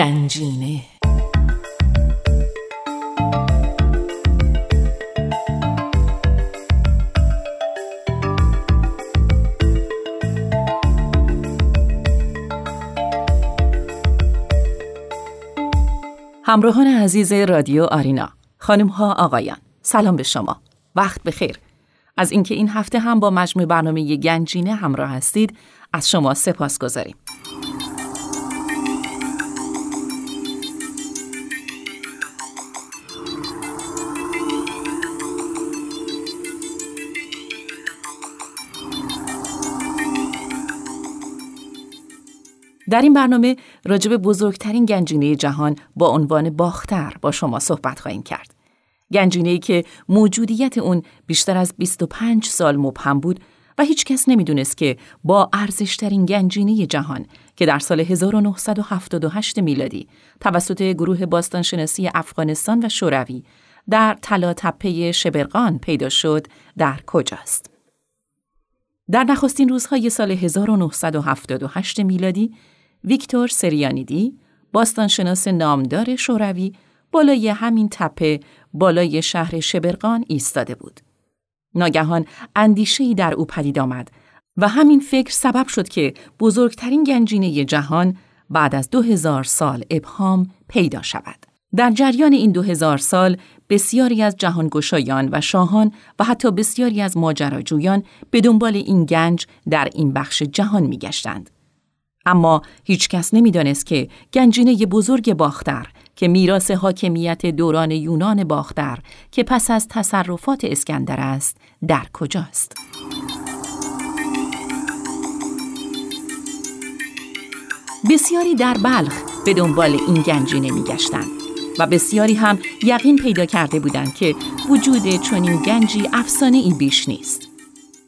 گنجینه. همراهان عزیز رادیو آرینا خانم ها آقایان سلام به شما. وقت بخیر. از اینکه این هفته هم با مجموع برنامه گنجینه همراه هستید از شما سپاس گذاریم در این برنامه راجب بزرگترین گنجینه جهان با عنوان باختر با شما صحبت خواهیم کرد. گنجینه‌ای که موجودیت اون بیشتر از 25 سال مبهم بود و هیچ کس نمی‌دونست که با ارزشترین گنجینه جهان که در سال 1978 میلادی توسط گروه باستانشناسی افغانستان و شوروی در طلا تپه شبرقان پیدا شد در کجاست. در نخستین روزهای سال 1978 میلادی ویکتور سریانیدی باستانشناس نامدار شوروی بالای همین تپه بالای شهر شبرقان ایستاده بود. ناگهان اندیشه‌ای در او پدید آمد و همین فکر سبب شد که بزرگترین گنجینه جهان بعد از دو هزار سال ابهام پیدا شود. در جریان این دو هزار سال بسیاری از جهانگشایان و شاهان و حتی بسیاری از ماجراجویان به دنبال این گنج در این بخش جهان میگشتند. اما هیچ کس نمی‌دانست که گنجینه بزرگ باختر که میراث حاکمیت دوران یونان باختر که پس از تصرفات اسکندر است در کجاست؟ بسیاری در بلخ به دنبال این گنجینه میگشتند و بسیاری هم یقین پیدا کرده بودند که وجود چنین گنجی افسانه ای بیش نیست.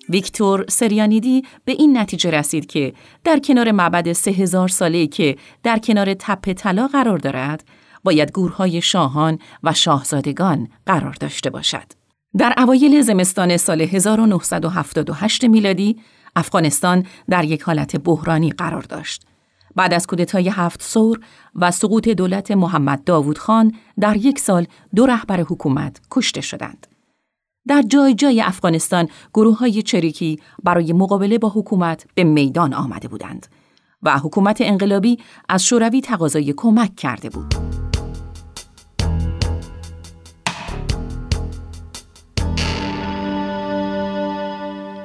ویکتور سریانیدی به این نتیجه رسید که در کنار معبد سه هزار ساله که در کنار تپه طلا قرار دارد، باید گورهای شاهان و شاهزادگان قرار داشته باشد. در اوایل زمستان سال 1978 میلادی، افغانستان در یک حالت بحرانی قرار داشت. بعد از کودتای هفت سور و سقوط دولت محمد داوود خان در یک سال دو رهبر حکومت کشته شدند. در جای جای افغانستان گروه های چریکی برای مقابله با حکومت به میدان آمده بودند و حکومت انقلابی از شوروی تقاضای کمک کرده بود.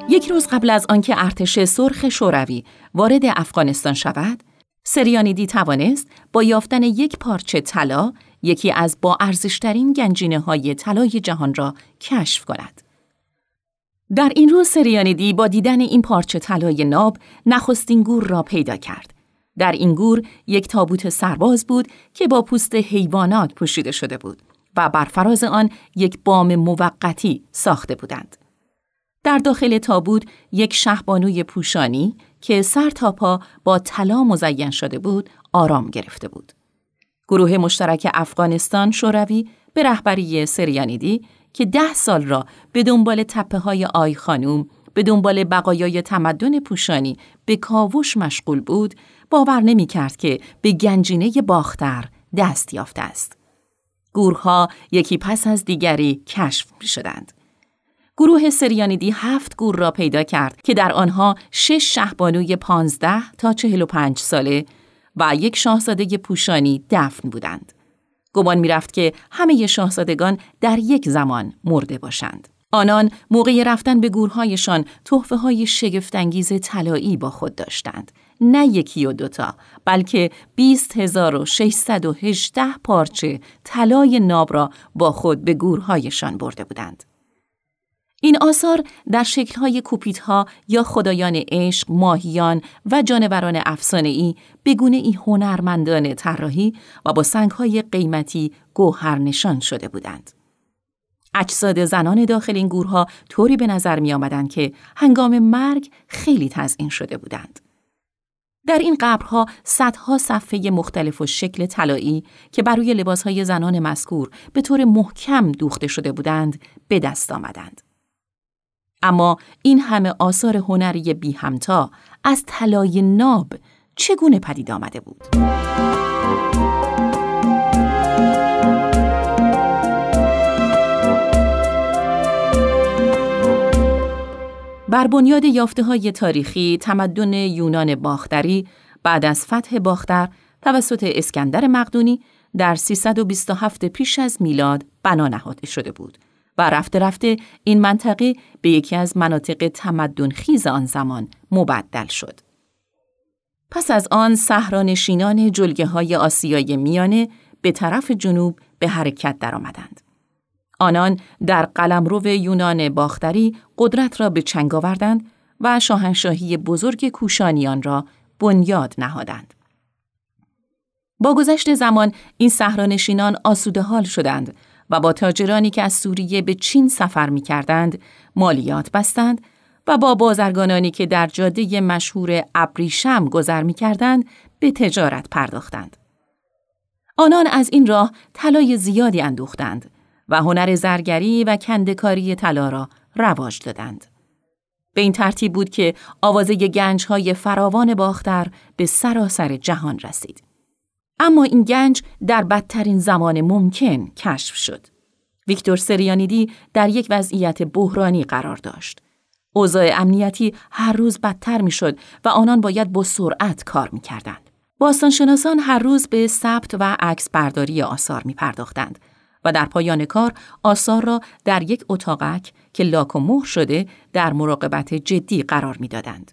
یک روز قبل از آنکه ارتش سرخ شوروی وارد افغانستان شود، سریانیدی توانست با یافتن یک پارچه طلا یکی از با ارزشترین گنجینه های طلای جهان را کشف کند. در این روز سریانیدی با دیدن این پارچه طلای ناب نخستین گور را پیدا کرد. در این گور یک تابوت سرباز بود که با پوست حیوانات پوشیده شده بود و بر فراز آن یک بام موقتی ساخته بودند. در داخل تابوت یک شهبانوی پوشانی که سر تا پا با طلا مزین شده بود آرام گرفته بود. گروه مشترک افغانستان شوروی به رهبری سریانیدی که ده سال را به دنبال تپه های آی خانوم به دنبال بقایای تمدن پوشانی به کاوش مشغول بود باور نمی کرد که به گنجینه باختر دست یافته است. گورها یکی پس از دیگری کشف می شدند. گروه سریانیدی هفت گور را پیدا کرد که در آنها شش شهبانوی پانزده تا چهل و پنج ساله و یک شاهزاده پوشانی دفن بودند. گمان می‌رفت که همه شاهزادگان در یک زمان مرده باشند. آنان موقع رفتن به گورهایشان تحفه های شگفتانگیز طلایی با خود داشتند. نه یکی و دوتا بلکه 20618 پارچه طلای ناب را با خود به گورهایشان برده بودند. این آثار در شکل‌های کوپیتها یا خدایان عشق، ماهیان و جانوران افسانه‌ای به گونه ای هنرمندانه طراحی و با سنگ‌های قیمتی گوهر نشان شده بودند. اجساد زنان داخل این گورها طوری به نظر می آمدند که هنگام مرگ خیلی تزئین شده بودند. در این قبرها صدها صفحه مختلف و شکل طلایی که بر روی لباسهای زنان مذکور به طور محکم دوخته شده بودند به دست آمدند. اما این همه آثار هنری بی همتا از طلای ناب چگونه پدید آمده بود؟ بر بنیاد یافته های تاریخی تمدن یونان باختری بعد از فتح باختر توسط اسکندر مقدونی در 327 پیش از میلاد بنا نهاده شده بود و رفته رفته این منطقه به یکی از مناطق تمدن خیز آن زمان مبدل شد. پس از آن صحرانشینان جلگه های آسیای میانه به طرف جنوب به حرکت درآمدند. آنان در قلمرو یونان باختری قدرت را به چنگ آوردند و شاهنشاهی بزرگ کوشانیان را بنیاد نهادند. با گذشت زمان این صحرانشینان آسوده حال شدند و با تاجرانی که از سوریه به چین سفر می کردند مالیات بستند و با بازرگانانی که در جاده مشهور ابریشم گذر می کردند به تجارت پرداختند. آنان از این راه طلای زیادی اندوختند و هنر زرگری و کندکاری طلا را رواج دادند. به این ترتیب بود که آوازه گنج های فراوان باختر به سراسر جهان رسید. اما این گنج در بدترین زمان ممکن کشف شد. ویکتور سریانیدی در یک وضعیت بحرانی قرار داشت. اوضاع امنیتی هر روز بدتر می‌شد و آنان باید با سرعت کار می کردند. باستانشناسان هر روز به ثبت و عکس برداری آثار می پرداختند و در پایان کار آثار را در یک اتاقک که لاک و مهر شده در مراقبت جدی قرار می‌دادند.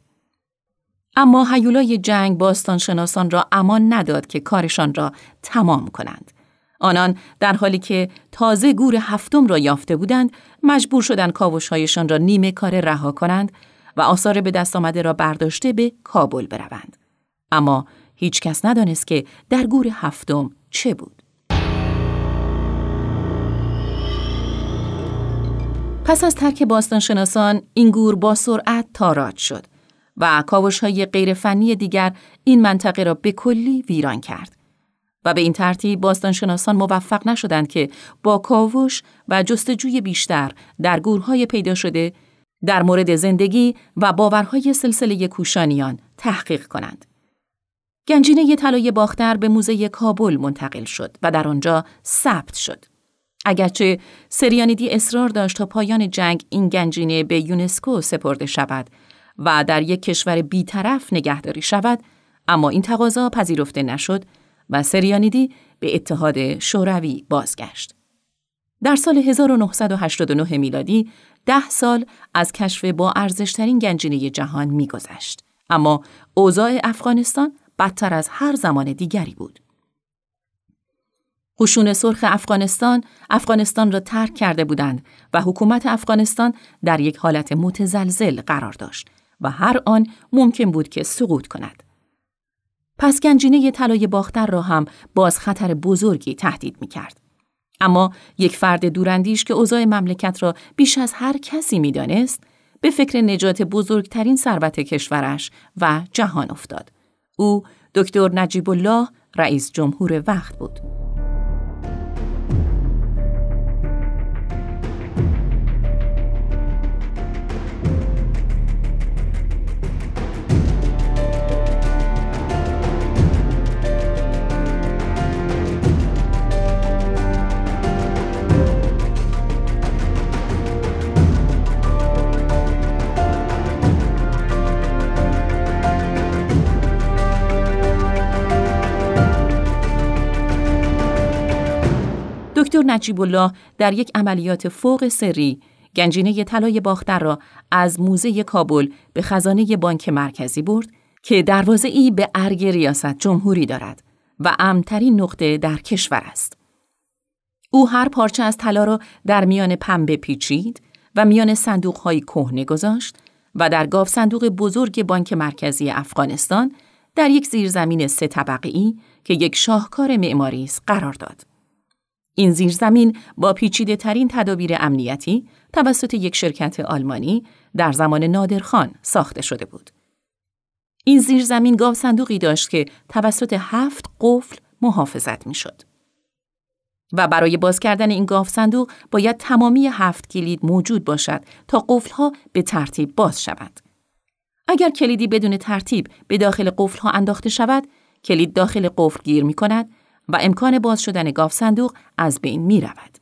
اما هیولای جنگ باستانشناسان را امان نداد که کارشان را تمام کنند. آنان در حالی که تازه گور هفتم را یافته بودند، مجبور شدند کاوشهایشان را نیمه کار رها کنند و آثار به دست آمده را برداشته به کابل بروند. اما هیچ کس ندانست که در گور هفتم چه بود. پس از ترک باستانشناسان این گور با سرعت تاراج شد و کاوش های غیرفنی دیگر این منطقه را به کلی ویران کرد. و به این ترتیب باستانشناسان موفق نشدند که با کاوش و جستجوی بیشتر در گورهای پیدا شده در مورد زندگی و باورهای سلسله کوشانیان تحقیق کنند. گنجینه طلای باختر به موزه کابل منتقل شد و در آنجا ثبت شد. اگرچه سریانیدی اصرار داشت تا پایان جنگ این گنجینه به یونسکو سپرده شود و در یک کشور بیطرف نگهداری شود اما این تقاضا پذیرفته نشد و سریانیدی به اتحاد شوروی بازگشت. در سال 1989 میلادی ده سال از کشف با ارزشترین گنجینه جهان میگذشت اما اوضاع افغانستان بدتر از هر زمان دیگری بود. خشون سرخ افغانستان افغانستان را ترک کرده بودند و حکومت افغانستان در یک حالت متزلزل قرار داشت و هر آن ممکن بود که سقوط کند. پس گنجینه طلای باختر را هم باز خطر بزرگی تهدید می کرد. اما یک فرد دوراندیش که اوضاع مملکت را بیش از هر کسی می دانست، به فکر نجات بزرگترین ثروت کشورش و جهان افتاد. او دکتر نجیب الله رئیس جمهور وقت بود. نجیب الله در یک عملیات فوق سری گنجینه طلای باختر را از موزه کابل به خزانه بانک مرکزی برد که دروازه ای به ارگ ریاست جمهوری دارد و امترین نقطه در کشور است. او هر پارچه از طلا را در میان پنبه پیچید و میان صندوق های کهنه گذاشت و در گاف صندوق بزرگ بانک مرکزی افغانستان در یک زیرزمین سه طبقه ای که یک شاهکار معماری است قرار داد. این زیرزمین با پیچیده ترین تدابیر امنیتی توسط یک شرکت آلمانی در زمان نادرخان ساخته شده بود. این زیرزمین گاو صندوقی داشت که توسط هفت قفل محافظت می شد. و برای باز کردن این گاف صندوق باید تمامی هفت کلید موجود باشد تا قفلها به ترتیب باز شود. اگر کلیدی بدون ترتیب به داخل قفلها انداخته شود، کلید داخل قفل گیر می کند و امکان باز شدن گاف صندوق از بین می رود.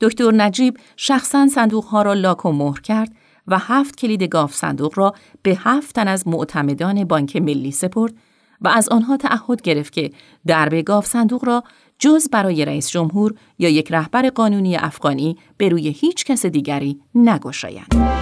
دکتر نجیب شخصا صندوق ها را لاک و مهر کرد و هفت کلید گاف صندوق را به هفت تن از معتمدان بانک ملی سپرد و از آنها تعهد گرفت که درب گاف صندوق را جز برای رئیس جمهور یا یک رهبر قانونی افغانی به روی هیچ کس دیگری نگشایند.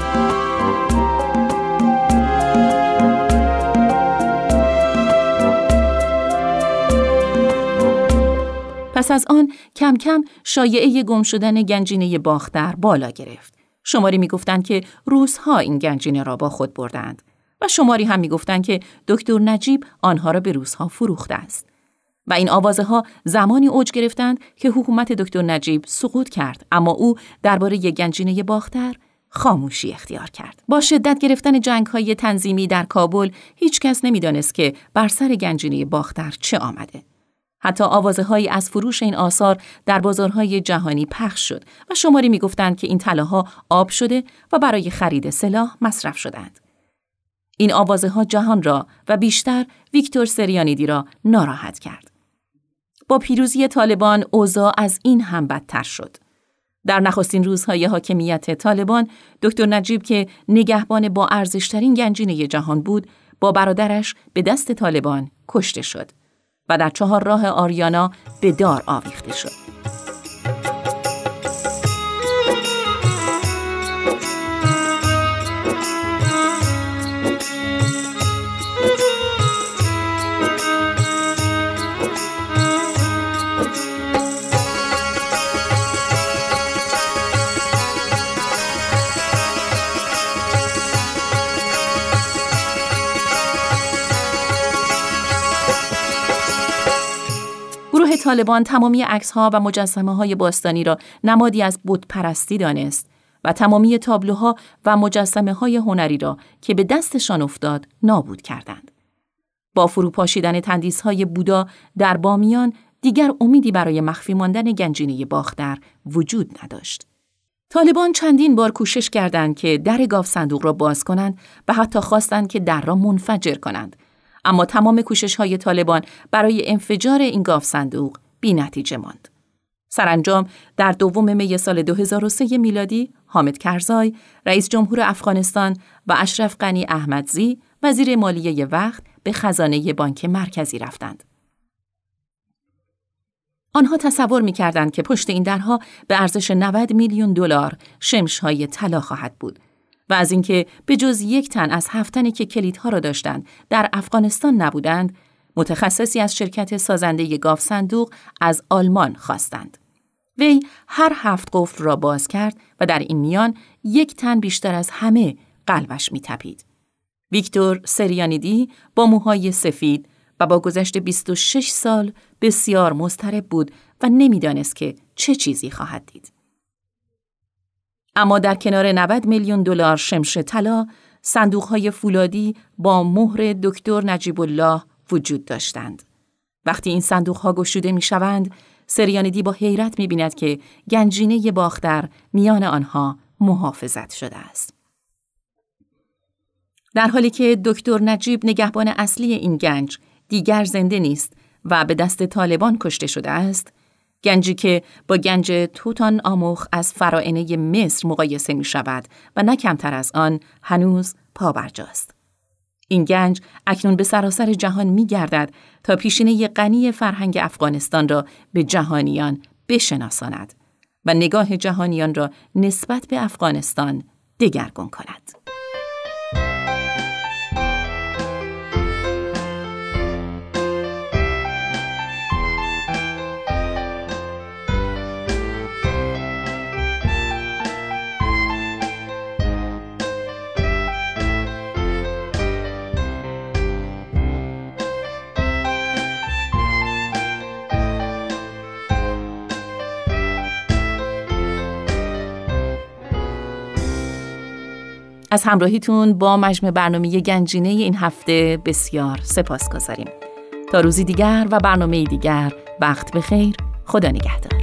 پس از آن کم کم شایعه گم شدن گنجینه باختر بالا گرفت. شماری می‌گفتند که روزها این گنجینه را با خود بردند و شماری هم می‌گفتند که دکتر نجیب آنها را به روزها فروخته است. و این آوازه ها زمانی اوج گرفتند که حکومت دکتر نجیب سقوط کرد اما او درباره گنجینه باختر خاموشی اختیار کرد. با شدت گرفتن جنگ های تنظیمی در کابل هیچ کس نمی‌دانست که بر سر گنجینه باختر چه آمده. حتی آوازه هایی از فروش این آثار در بازارهای جهانی پخش شد و شماری می‌گفتند که این طلاها آب شده و برای خرید سلاح مصرف شدند. این آوازه ها جهان را و بیشتر ویکتور سریانیدی را ناراحت کرد. با پیروزی طالبان اوضاع از این هم بدتر شد. در نخستین روزهای حاکمیت طالبان دکتر نجیب که نگهبان با ارزشترین گنجینه جهان بود با برادرش به دست طالبان کشته شد و در چهار راه آریانا به دار آویخته شد. طالبان تمامی عکس ها و مجسمه های باستانی را نمادی از بت پرستی دانست و تمامی تابلوها و مجسمه های هنری را که به دستشان افتاد نابود کردند. با فروپاشیدن تندیس های بودا در بامیان دیگر امیدی برای مخفی ماندن گنجینه باختر وجود نداشت. طالبان چندین بار کوشش کردند که در گاف صندوق را باز کنند و حتی خواستند که در را منفجر کنند اما تمام کوشش های طالبان برای انفجار این گاف صندوق بی نتیجه ماند. سرانجام در دوم می سال 2003 میلادی حامد کرزای رئیس جمهور افغانستان و اشرف غنی احمدزی وزیر مالیه وقت به خزانه بانک مرکزی رفتند. آنها تصور می کردند که پشت این درها به ارزش 90 میلیون دلار شمش های طلا خواهد بود و از اینکه به جز یک تن از هفتنی که کلیدها را داشتند در افغانستان نبودند متخصصی از شرکت سازنده گاف صندوق از آلمان خواستند. وی هر هفت قفل را باز کرد و در این میان یک تن بیشتر از همه قلبش می تپید. ویکتور سریانیدی با موهای سفید و با گذشت 26 سال بسیار مضطرب بود و نمی‌دانست که چه چیزی خواهد دید. اما در کنار 90 میلیون دلار شمش طلا صندوقهای فولادی با مهر دکتر نجیب الله وجود داشتند. وقتی این صندوق ها گشوده می شوند، سریاندی با حیرت می بیند که گنجینه باختر میان آنها محافظت شده است. در حالی که دکتر نجیب نگهبان اصلی این گنج دیگر زنده نیست و به دست طالبان کشته شده است، گنجی که با گنج توتان آموخ از فرائنه مصر مقایسه می شود و نه کمتر از آن هنوز پابرجاست. این گنج اکنون به سراسر جهان می گردد تا پیشینه غنی فرهنگ افغانستان را به جهانیان بشناساند و نگاه جهانیان را نسبت به افغانستان دگرگون کند. از همراهیتون با مجمع برنامه گنجینه این هفته بسیار سپاس گذاریم. تا روزی دیگر و برنامه دیگر وقت بخیر خدا نگهدار